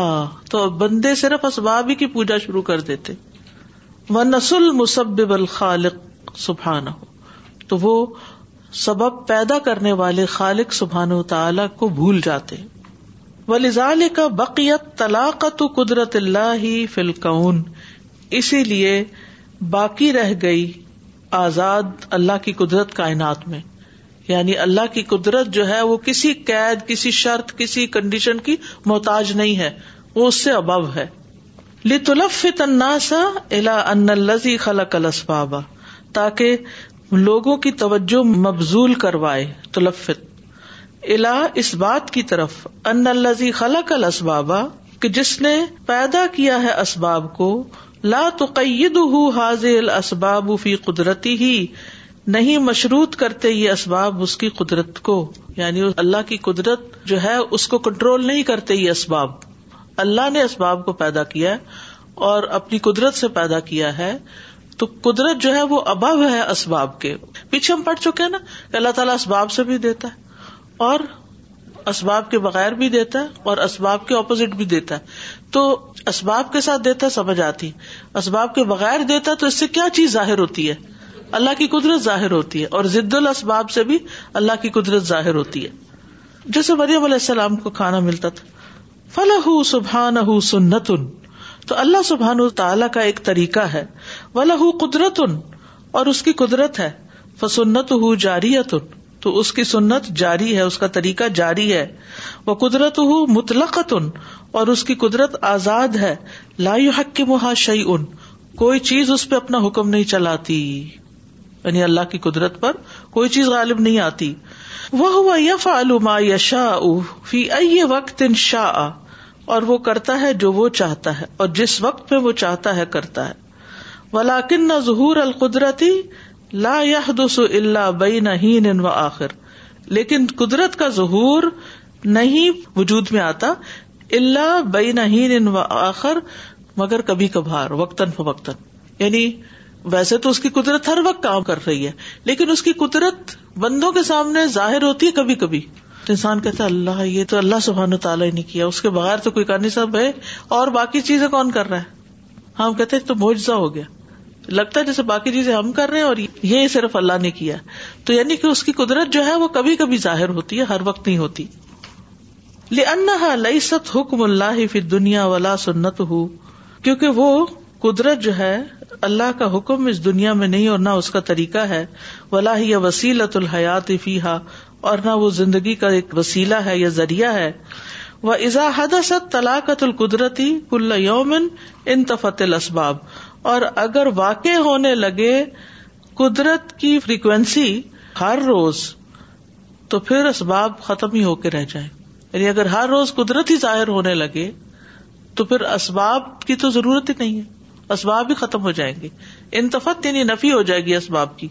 تو بندے صرف اسباب ہی کی پوجا شروع کر دیتے وہ نسل مصب الخالق سبحان ہو تو وہ سبب پیدا کرنے والے خالق سبحان و تعالی کو بھول جاتے و لزال کا بقیت طلاق تو قدرت اللہ ہی فلکون اسی لیے باقی رہ گئی آزاد اللہ کی قدرت کائنات میں یعنی اللہ کی قدرت جو ہے وہ کسی قید کسی شرط کسی کنڈیشن کی محتاج نہیں ہے وہ اس سے ابو ہے لطلف تناسا الا ان الزی خلق الاسباب تاکہ لوگوں کی توجہ مبزول کروائے تلفت الا اس بات کی طرف ان الزی خلق الاسباب اسباب جس نے پیدا کیا ہے اسباب کو لا تو قید حاضر السباب فی قدرتی ہی نہیں مشروط کرتے یہ اسباب اس کی قدرت کو یعنی اللہ کی قدرت جو ہے اس کو کنٹرول نہیں کرتے یہ اسباب اللہ نے اسباب کو پیدا کیا ہے اور اپنی قدرت سے پیدا کیا ہے تو قدرت جو ہے وہ ابب ہے اسباب کے پیچھے ہم پڑھ چکے ہیں نا کہ اللہ تعالیٰ اسباب سے بھی دیتا ہے اور اسباب کے بغیر بھی دیتا ہے اور اسباب کے اپوزٹ بھی دیتا ہے تو اسباب کے ساتھ دیتا سمجھ آتی اسباب کے بغیر دیتا ہے تو اس سے کیا چیز ظاہر ہوتی ہے اللہ کی قدرت ظاہر ہوتی ہے اور ضد الاسباب سے بھی اللہ کی قدرت ظاہر ہوتی ہے جیسے مریم علیہ السلام کو کھانا ملتا تھا فلاح سبحان ہُ سنتن تو اللہ سبحان تعالیٰ کا ایک طریقہ ہے ولہ ان اور اس کی قدرت ہے فسنت ہُ جاری تن تو اس کی سنت جاری ہے اس کا طریقہ جاری ہے وہ قدرت ہُ مطلق تن اور اس کی قدرت آزاد ہے لا حق کے محاشی ان کوئی چیز اس پہ اپنا حکم نہیں چلاتی یعنی اللہ کی قدرت پر کوئی چیز غالب نہیں آتی وہ ہوا یف یا شاہ وقت ان اور وہ کرتا ہے جو وہ چاہتا ہے اور جس وقت میں وہ چاہتا ہے کرتا ہے ولاکن نہ ظہور القدرتی لا دو اللہ بے نہ آخر لیکن قدرت کا ظہور نہیں وجود میں آتا اللہ بین ان و آخر مگر کبھی کبھار وقتاً فوقتاً یعنی ویسے تو اس کی قدرت ہر وقت کام کر رہی ہے لیکن اس کی قدرت بندوں کے سامنے ظاہر ہوتی ہے کبھی کبھی انسان کہتا ہے اللہ یہ تو اللہ سبحان تعالیٰ نے کیا اس کے بغیر تو کوئی کرنی صاحب ہے اور باقی چیزیں کون کر رہا ہے ہاں، ہم کہتے تو معجزہ ہو گیا لگتا ہے جیسے باقی چیزیں ہم کر رہے ہیں اور یہ صرف اللہ نے کیا تو یعنی کہ اس کی قدرت جو ہے وہ کبھی کبھی ظاہر ہوتی ہے ہر وقت نہیں ہوتی لنحا لئی ست حکم اللہ فی دنیا ولا سنت ہو کیونکہ وہ قدرت جو ہے اللہ کا حکم اس دنیا میں نہیں اور نہ اس کا طریقہ ہے ولا ہی وسیلۃ الحیات فیحا اور نہ وہ زندگی کا ایک وسیلہ ہے یا ذریعہ ہے وہ ازاحد طلاقت القدرتی کل یومن انتفت الاسباب اور اگر واقع ہونے لگے قدرت کی فریکوینسی ہر روز تو پھر اسباب ختم ہی ہو کے رہ جائیں یعنی اگر ہر روز قدرت ہی ظاہر ہونے لگے تو پھر اسباب کی تو ضرورت ہی نہیں ہے اسباب ہی ختم ہو جائیں گے انتفت یعنی نفی ہو جائے گی اسباب کی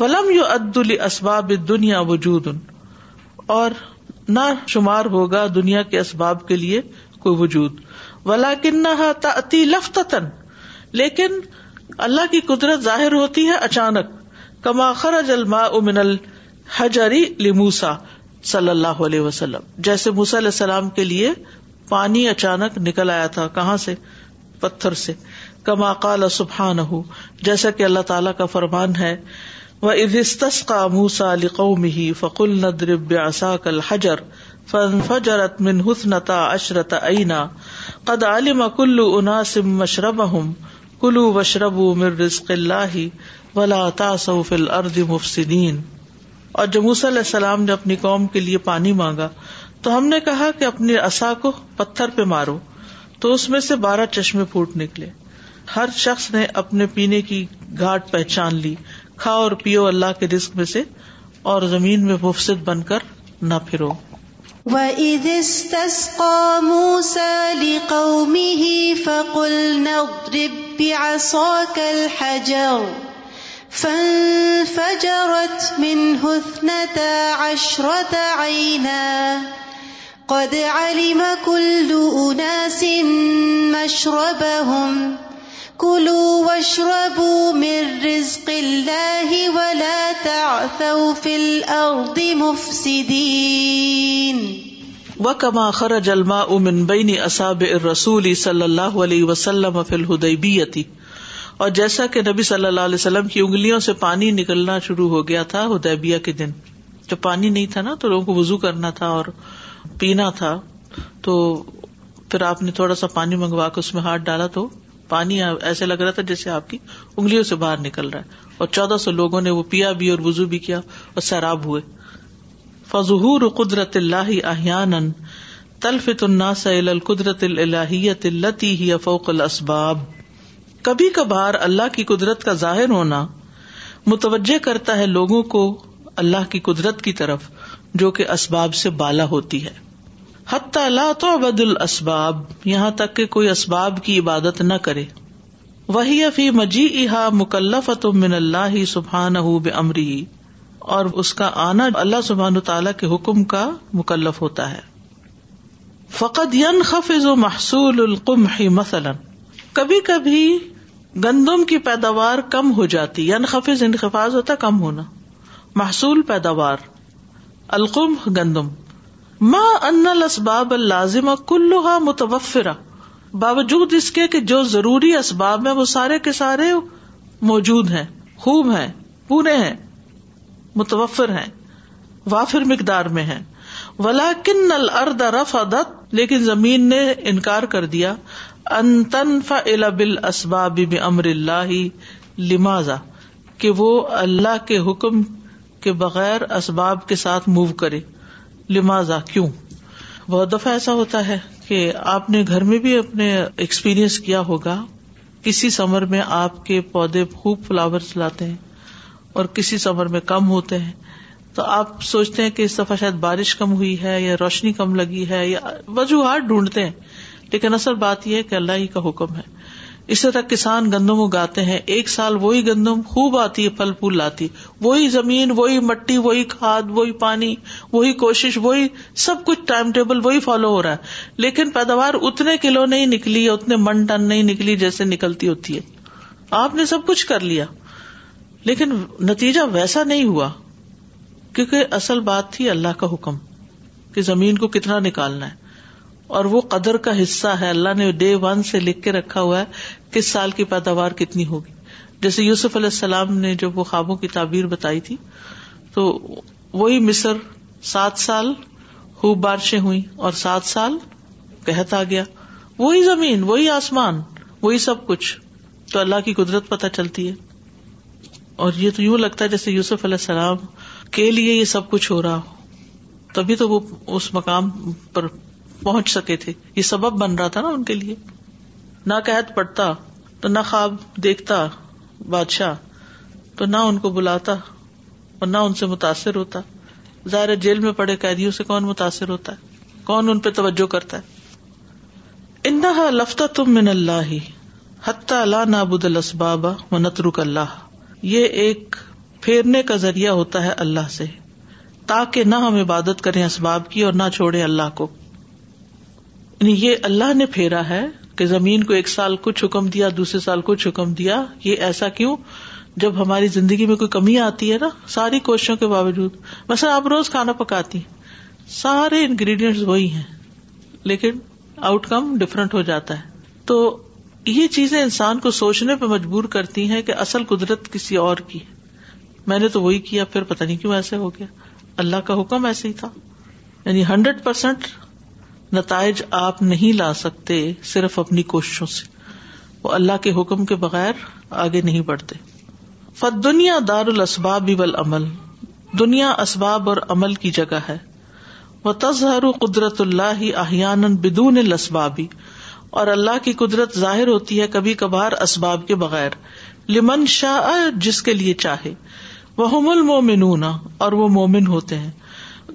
ولم یو عدلی اسباب دنیا وجود اور نہ شمار ہوگا دنیا کے اسباب کے لیے کوئی وجود ولا کنفن لیکن اللہ کی قدرت ظاہر ہوتی ہے اچانک کما خرج الما من الحجری لموسا صلی اللہ علیہ وسلم جیسے السلام کے لیے پانی اچانک نکل آیا تھا کہاں سے پتھر سے کما کال سبحان ہو جیسا کہ اللہ تعالیٰ کا فرمان ہے وہ ادستس کا موسا لقوم ہی فقل ندرب اصا کل حجر فن فجرت من حسنتا اشرتا عینا قد عالم کلو اناسم مشرب کلو وشرب مر رزق اللہ ولا تاسو فی الارض مفسدین اور جب موسیٰ علیہ السلام نے اپنی قوم کے لیے پانی مانگا تو ہم نے کہا کہ اپنی عصا کو پتھر پہ مارو تو اس میں سے بارہ چشمے پھوٹ نکلے ہر شخص نے اپنے پینے کی گھاٹ پہچان لی کھاؤ اور پیو اللہ کے رسک میں سے اور زمین میں مفصد بن کر نہ پھرو اثْنَتَا عَشْرَةَ عَيْنًا قد علم كل أناس مشربهم كلوا واشربوا من رزق الله ولا تعثوا في الأرض مفسدين وكما خرج الماء من بين أصابع الرسول صلى الله عليه وسلم في الهديبية اور جیسا کہ نبی صلی اللہ علیہ وسلم کی انگلیوں سے پانی نکلنا شروع ہو گیا تھا ہدیبیہ کے دن جب پانی نہیں تھا نا تو لوگوں کو وضو کرنا تھا اور پینا تھا تو پھر آپ نے تھوڑا سا پانی منگوا کے اس میں ہاتھ ڈالا تو پانی ایسے لگ رہا تھا جیسے آپ کی انگلیوں سے باہر نکل رہا ہے اور چودہ سو لوگوں نے وہ پیا بھی اور وزو بھی کیا اور سیراب ہوئے فضور قدرت اللہ تلفت النا سیل التی اللہ فوق الاسباب کبھی کبھار اللہ کی قدرت کا ظاہر ہونا متوجہ کرتا ہے لوگوں کو اللہ کی قدرت کی طرف جو کہ اسباب سے بالا ہوتی ہے حت اللہ تو عبد ال اسباب یہاں تک کہ کوئی اسباب کی عبادت نہ کرے وہی مجی احا مکلف من اللہ سبحان امری اور اس کا آنا اللہ سبحان کے حکم کا مکلف ہوتا ہے فقط ین خفظ و محصول القم ہی کبھی کبھی گندم کی پیداوار کم ہو جاتی ین خفظ انخفاظ ہوتا کم ہونا محصول پیداوار القم گندم ماں اسباب کلوہا متوفرہ باوجود اس کے جو ضروری اسباب ہیں وہ سارے کے سارے موجود ہیں خوب ہیں پورے ہیں متوفر ہیں وافر مقدار میں ہیں ولا کن الرد لیکن زمین نے انکار کر دیا ان تنفع بل اسباب امر اللہ لمازا کہ وہ اللہ کے حکم کے بغیر اسباب کے ساتھ موو کرے لمازا کیوں بہت دفعہ ایسا ہوتا ہے کہ آپ نے گھر میں بھی اپنے ایکسپیرئنس کیا ہوگا کسی سمر میں آپ کے پودے خوب فلاورس لاتے ہیں اور کسی سمر میں کم ہوتے ہیں تو آپ سوچتے ہیں کہ اس دفعہ شاید بارش کم ہوئی ہے یا روشنی کم لگی ہے یا وجوہات ڈھونڈتے ہیں لیکن اصل بات یہ ہے کہ اللہ ہی کا حکم ہے اس طرح کسان گندم اگاتے ہیں ایک سال وہی گندم خوب آتی ہے پھل پھول لاتی وہی زمین وہی مٹی وہی کھاد وہی پانی وہی کوشش وہی سب کچھ ٹائم ٹیبل وہی فالو ہو رہا ہے لیکن پیداوار اتنے کلو نہیں نکلی اتنے من ٹن نہیں نکلی جیسے نکلتی ہوتی ہے آپ نے سب کچھ کر لیا لیکن نتیجہ ویسا نہیں ہوا کیونکہ اصل بات تھی اللہ کا حکم کہ زمین کو کتنا نکالنا ہے اور وہ قدر کا حصہ ہے اللہ نے ڈے ون سے لکھ کے رکھا ہوا ہے کس سال کی پیداوار کتنی ہوگی جیسے یوسف علیہ السلام نے جب وہ خوابوں کی تعبیر بتائی تھی تو وہی مصر سات سال خوب بارشیں ہوئی اور سات سال کہتا گیا وہی زمین وہی آسمان وہی سب کچھ تو اللہ کی قدرت پتہ چلتی ہے اور یہ تو یوں لگتا ہے جیسے یوسف علیہ السلام کے لیے یہ سب کچھ ہو رہا ہو تبھی تو وہ اس مقام پر پہنچ سکے تھے یہ سبب بن رہا تھا نا ان کے لیے نہ قید پڑتا تو نہ خواب دیکھتا بادشاہ تو نہ ان کو بلاتا اور نہ ان سے متاثر ہوتا ظاہر جیل میں پڑے قیدیوں سے کون متاثر ہوتا ہے کون ان پہ توجہ کرتا ہے انہا لفتہ تم من اللہ حتی لا اللہ الاسباب و نترک اللہ یہ ایک پھیرنے کا ذریعہ ہوتا ہے اللہ سے تاکہ نہ ہم عبادت کریں اسباب کی اور نہ چھوڑے اللہ کو یہ اللہ نے پھیرا ہے کہ زمین کو ایک سال کچھ حکم دیا دوسرے سال کچھ حکم دیا یہ ایسا کیوں جب ہماری زندگی میں کوئی کمی آتی ہے نا ساری کوششوں کے باوجود مثلا آپ روز کھانا پکاتی سارے انگریڈینٹس وہی ہیں لیکن آؤٹ کم ڈفرینٹ ہو جاتا ہے تو یہ چیزیں انسان کو سوچنے پہ مجبور کرتی ہیں کہ اصل قدرت کسی اور کی میں نے تو وہی کیا پھر پتا نہیں کیوں ایسے ہو گیا اللہ کا حکم ایسے ہی تھا یعنی ہنڈریڈ پرسینٹ نتائج آپ نہیں لا سکتے صرف اپنی کوششوں سے وہ اللہ کے حکم کے بغیر آگے نہیں بڑھتے فت دنیا دار الاسباب بل عمل دنیا اسباب اور عمل کی جگہ ہے وہ تزہر قدرت اللہ احیان بدون الاسبابی اور اللہ کی قدرت ظاہر ہوتی ہے کبھی کبھار اسباب کے بغیر لمن شاہ جس کے لیے چاہے وہ مل مومنون اور وہ مومن ہوتے ہیں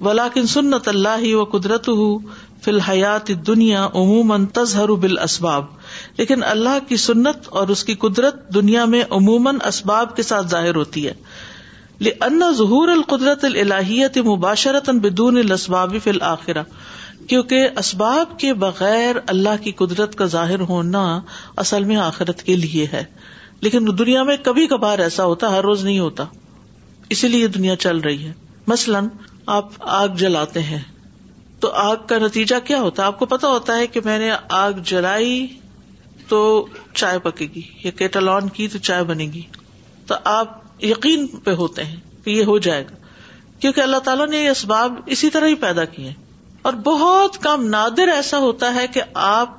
ولاکن سنت اللہ وہ قدرت ہوں فی الحیات دنیا عموماً تظہر بال اسباب لیکن اللہ کی سنت اور اس کی قدرت دنیا میں عموماً اسباب کے ساتھ ظاہر ہوتی ہے ظہور القدرت الہیت مباشرت بدون الاسباب فی الآخرہ کیونکہ اسباب کے بغیر اللہ کی قدرت کا ظاہر ہونا اصل میں آخرت کے لیے ہے لیکن دنیا میں کبھی کبھار ایسا ہوتا ہر روز نہیں ہوتا اسی لیے دنیا چل رہی ہے مثلاً آپ آگ جلاتے ہیں تو آگ کا نتیجہ کیا ہوتا آپ کو پتا ہوتا ہے کہ میں نے آگ جلائی تو چائے پکے گی یا کیٹل آن کی تو چائے بنے گی تو آپ یقین پہ ہوتے ہیں کہ یہ ہو جائے گا کیونکہ اللہ تعالیٰ نے یہ اسباب اسی طرح ہی پیدا کیے اور بہت کام نادر ایسا ہوتا ہے کہ آپ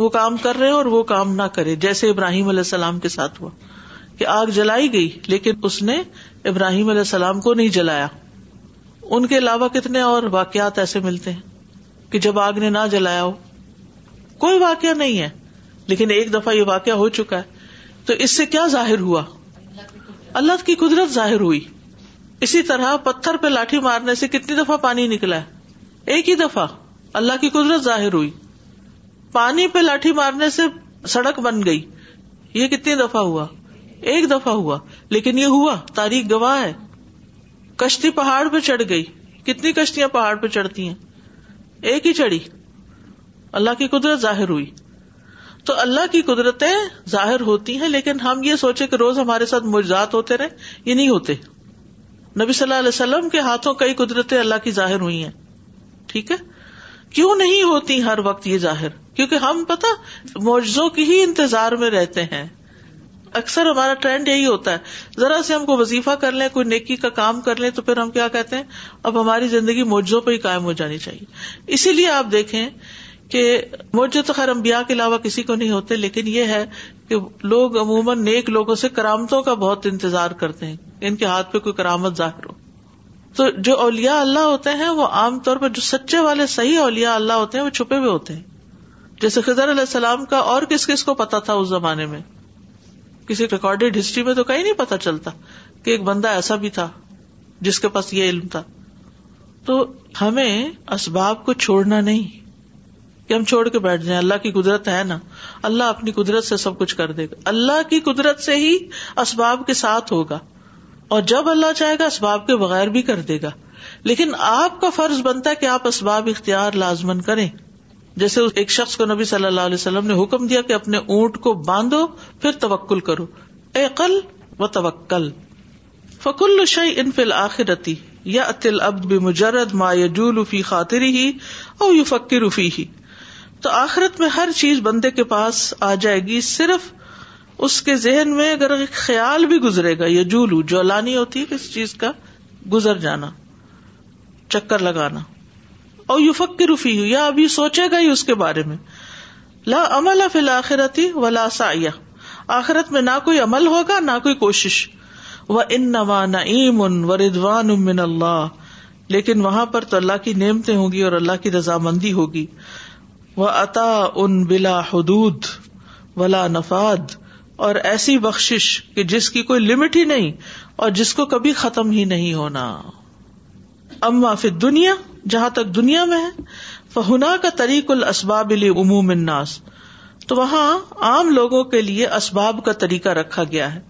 وہ کام کر رہے اور وہ کام نہ کرے جیسے ابراہیم علیہ السلام کے ساتھ ہوا کہ آگ جلائی گئی لیکن اس نے ابراہیم علیہ السلام کو نہیں جلایا ان کے علاوہ کتنے اور واقعات ایسے ملتے ہیں کہ جب آگ نے نہ جلایا ہو کوئی واقعہ نہیں ہے لیکن ایک دفعہ یہ واقعہ ہو چکا ہے تو اس سے کیا ظاہر ہوا اللہ کی قدرت ظاہر ہوئی اسی طرح پتھر پہ لاٹھی مارنے سے کتنی دفعہ پانی نکلا ہے ایک ہی دفعہ اللہ کی قدرت ظاہر ہوئی پانی پہ لاٹھی مارنے سے سڑک بن گئی یہ کتنی دفعہ ہوا ایک دفعہ ہوا لیکن یہ ہوا تاریخ گواہ ہے کشتی پہاڑ پہ چڑھ گئی کتنی کشتیاں پہاڑ پہ چڑھتی ہیں ایک ہی چڑھی اللہ کی قدرت ظاہر ہوئی تو اللہ کی قدرتیں ظاہر ہوتی ہیں لیکن ہم یہ سوچے کہ روز ہمارے ساتھ مجزاد ہوتے رہے یہ نہیں ہوتے نبی صلی اللہ علیہ وسلم کے ہاتھوں کئی قدرتیں اللہ کی ظاہر ہوئی ہیں ٹھیک ہے کیوں نہیں ہوتی ہر وقت یہ ظاہر کیونکہ ہم پتا موجزوں کی ہی انتظار میں رہتے ہیں اکثر ہمارا ٹرینڈ یہی ہوتا ہے ذرا سے ہم کو وظیفہ کر لیں کوئی نیکی کا کام کر لیں تو پھر ہم کیا کہتے ہیں اب ہماری زندگی موجوں پہ ہی قائم ہو جانی چاہیے اسی لیے آپ دیکھیں کہ موجے تو خیر امبیا کے علاوہ کسی کو نہیں ہوتے لیکن یہ ہے کہ لوگ عموماً نیک لوگوں سے کرامتوں کا بہت انتظار کرتے ہیں ان کے ہاتھ پہ کوئی کرامت ظاہر ہو تو جو اولیا اللہ ہوتے ہیں وہ عام طور پر جو سچے والے صحیح اولیاء اللہ ہوتے ہیں وہ چھپے ہوئے ہوتے ہیں جیسے خزر علیہ السلام کا اور کس کس کو پتا تھا اس زمانے میں کسی ریکارڈیڈ ہسٹری میں تو کہیں نہیں پتا چلتا کہ ایک بندہ ایسا بھی تھا جس کے پاس یہ علم تھا تو ہمیں اسباب کو چھوڑنا نہیں کہ ہم چھوڑ کے بیٹھ جائیں اللہ کی قدرت ہے نا اللہ اپنی قدرت سے سب کچھ کر دے گا اللہ کی قدرت سے ہی اسباب کے ساتھ ہوگا اور جب اللہ چاہے گا اسباب کے بغیر بھی کر دے گا لیکن آپ کا فرض بنتا ہے کہ آپ اسباب اختیار لازمن کریں جیسے ایک شخص کو نبی صلی اللہ علیہ وسلم نے حکم دیا کہ اپنے اونٹ کو باندھو پھر توکل کرو اے قل و توکل شعی ان انفل آخرتی یا اتل مجرد ما خاطری ہی اور یو فکر افی ہی تو آخرت میں ہر چیز بندے کے پاس آ جائے گی صرف اس کے ذہن میں اگر خیال بھی گزرے گا یجولو جو ہوتی ہے کس چیز کا گزر جانا چکر لگانا اور یو فکر یا ابھی سوچے گا ہی اس کے بارے میں لا عمل فی الآخرتی ولاسا آخرت میں نہ کوئی عمل ہوگا نہ کوئی کوشش وہ ان نوا نعیم ان وردوان لیکن وہاں پر تو اللہ کی نعمتیں ہوں گی اور اللہ کی رضامندی ہوگی وہ عطا ان بلا حدود ولا نفاد اور ایسی بخشش کہ جس کی کوئی لمٹ ہی نہیں اور جس کو کبھی ختم ہی نہیں ہونا اما فت دنیا جہاں تک دنیا میں ہے فہنا کا طریق ال اسباب الناس تو وہاں عام لوگوں کے لیے اسباب کا طریقہ رکھا گیا ہے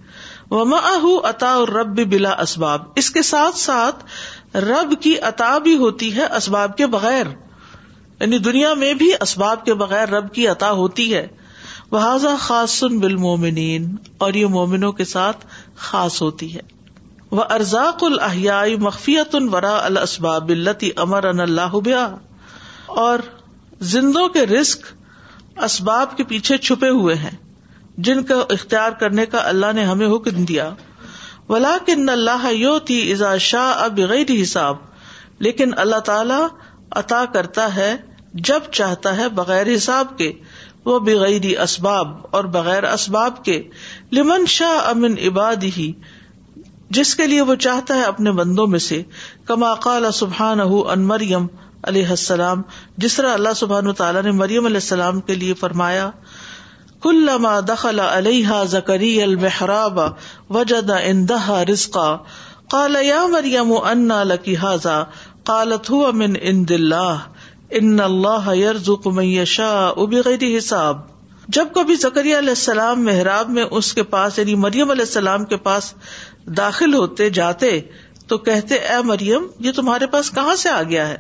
وما اتا اور رب بلا اسباب اس کے ساتھ ساتھ رب کی اتا بھی ہوتی ہے اسباب کے بغیر یعنی دنیا میں بھی اسباب کے بغیر رب کی اتا ہوتی ہے وہ سن بل مومنین اور یہ مومنوں کے ساتھ خاص ہوتی ہے و ارزاق الحیائی مخفیت الورا الاسباب التی امر ان اللہ اور زندوں کے رزق اسباب کے پیچھے چھپے ہوئے ہیں جن کا اختیار کرنے کا اللہ نے ہمیں حکم دیا کن اللہ یو تھی ازا شاہ اب حساب لیکن اللہ تعالی عطا کرتا ہے جب چاہتا ہے بغیر حساب کے وہ بغیر اسباب اور بغیر اسباب کے لمن شاہ امن عبادی جس کے لیے وہ چاہتا ہے اپنے بندوں میں سے کما قال سبحان ان مریم علیہ السلام جس طرح اللہ سبحان تعالیٰ نے مریم علیہ السلام کے لیے فرمایا لما دخلا علیہ زکری المحراب وجد ان رزقا رسقا کال یا مریم انا لکی حاضا کالت ہو امن ان دلہ ان اللہ من شاہ بغیر حساب جب کبھی زکری علیہ السلام محراب میں اس کے پاس یعنی مریم علیہ السلام کے پاس داخل ہوتے جاتے تو کہتے اے مریم یہ تمہارے پاس کہاں سے آ گیا ہے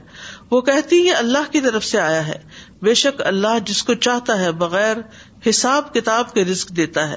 وہ کہتی یہ اللہ کی طرف سے آیا ہے بے شک اللہ جس کو چاہتا ہے بغیر حساب کتاب کے رزق دیتا ہے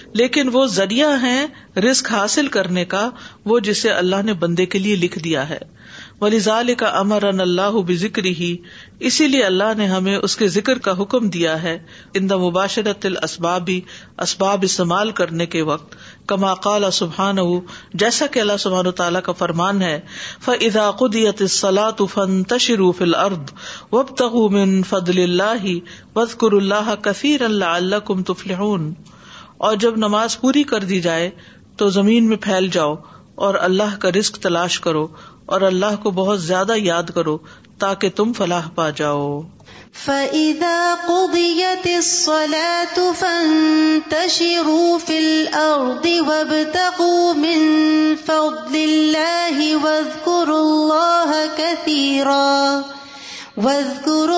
لیکن وہ ذریعہ ہے رسک حاصل کرنے کا وہ جسے اللہ نے بندے کے لیے لکھ دیا ہے کا امر ان اللہ ذکر ہی اسی لیے اللہ نے ہمیں اس کے ذکر کا حکم دیا ہے ان دا مباشرت اسباب استعمال کرنے کے وقت کما قال سبحان جیسا کہ اللہ سبحان و تعالیٰ کا فرمان ہے فضا قدیت فن تشروف العرد وب تہم فضل اللہ وزقر اللہ کثیر اللہ اللہ کم تفلحون اور جب نماز پوری کر دی جائے تو زمین میں پھیل جاؤ اور اللہ کا رزق تلاش کرو اور اللہ کو بہت زیادہ یاد کرو تاکہ تم فلاح پا جاؤ فَإِذَا قُضِيَتِ الصَّلَاةُ فَانْتَشِرُوا فِي الْأَرْضِ وَابْتَغُوا مِنْ فَضْلِ اللَّهِ وَاذْكُرُوا اللَّهَ كَثِيرًا فل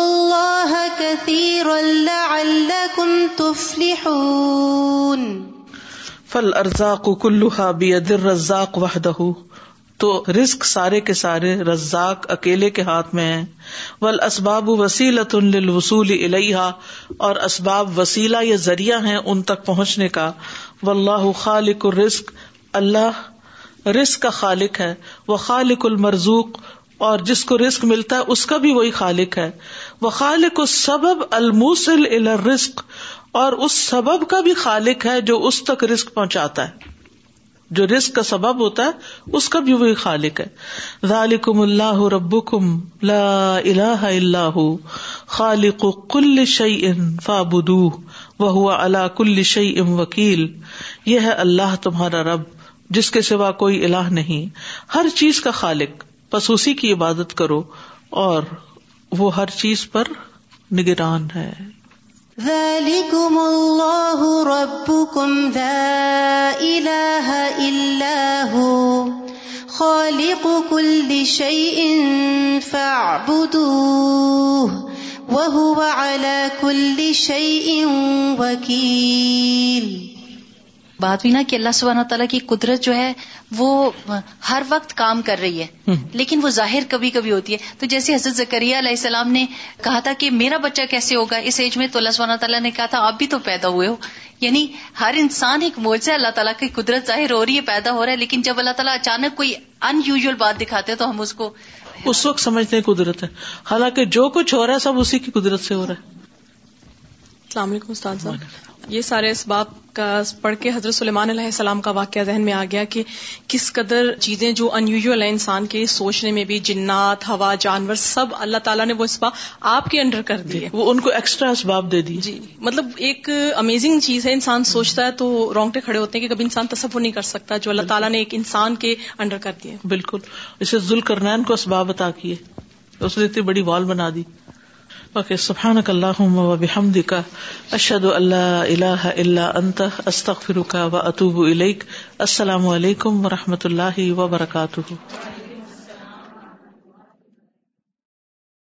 ارزاقہ بہ در رزاق وحدہ تو رزق سارے کے سارے رزاق اکیلے کے ہاتھ میں ہیں ول اسباب وسیلۃ الصول الیہ اور اسباب وسیلہ یا ذریعہ ہیں ان تک پہنچنے کا خالق الرزق اللہ رسک کا خالق ہے وہ خالق المرزوق اور جس کو رسک ملتا ہے اس کا بھی وہی خالق ہے وہ خالق سبب الموسل الا رسک اور اس سبب کا بھی خالق ہے جو اس تک رسک پہنچاتا ہے جو رسک کا سبب ہوتا ہے اس کا بھی وہی خالق ہے ذالکم اللہ ربکم لا الہ الا ہو خالق کل شعی فابدو وہ اللہ کل شعی ام وکیل یہ ہے اللہ تمہارا رب جس کے سوا کوئی الہ نہیں ہر چیز کا خالق بس اسی کی عبادت کرو اور وہ ہر چیز پر نگران ہے ذلكم اللہ ربكم الہ الا اللہ خالق كل شيء فاعبدوه وهو على كل شيء وكيل بات بھی نا کہ اللہ سبحانہ تعالیٰ کی قدرت جو ہے وہ ہر وقت کام کر رہی ہے لیکن وہ ظاہر کبھی کبھی ہوتی ہے تو جیسے حضرت زکریہ علیہ السلام نے کہا تھا کہ میرا بچہ کیسے ہوگا اس ایج میں تو اللہ سبحانہ تعالیٰ نے کہا تھا آپ بھی تو پیدا ہوئے ہو یعنی ہر انسان ایک موجہ اللہ تعالیٰ کی قدرت ظاہر ہو رہی ہے پیدا ہو رہا ہے لیکن جب اللہ تعالیٰ اچانک کوئی ان یوژل بات دکھاتے ہیں تو ہم اس کو اس وقت سمجھتے ہیں قدرت ہے حالانکہ جو کچھ ہو رہا ہے سب اسی کی قدرت سے ہو رہا ہے السلام علیکم استاد صاحب یہ سارے اسباب کا پڑھ کے حضرت سلیمان علیہ السلام کا واقعہ ذہن میں آ گیا کہ کس قدر چیزیں جو ان یوژل ہیں انسان کے سوچنے میں بھی جنات ہوا جانور سب اللہ تعالیٰ نے وہ اسباب آپ کے انڈر کر دیے وہ ان کو ایکسٹرا اسباب دے دی جی مطلب ایک امیزنگ چیز ہے انسان سوچتا ہے تو رونگٹے کھڑے ہوتے ہیں کہ کبھی انسان تصور نہیں کر سکتا جو اللہ تعالیٰ نے ایک انسان کے انڈر کر دیے بالکل اسے ظلم کرن کو اسباب بتا کیے اس نے اتنی بڑی وال بنا دی اوکے سبحان اللہ بحمد کا اشد اللہ اللہ اللہ انتہ استخر و اطوب السلام علیکم و رحمۃ اللہ وبرکاتہ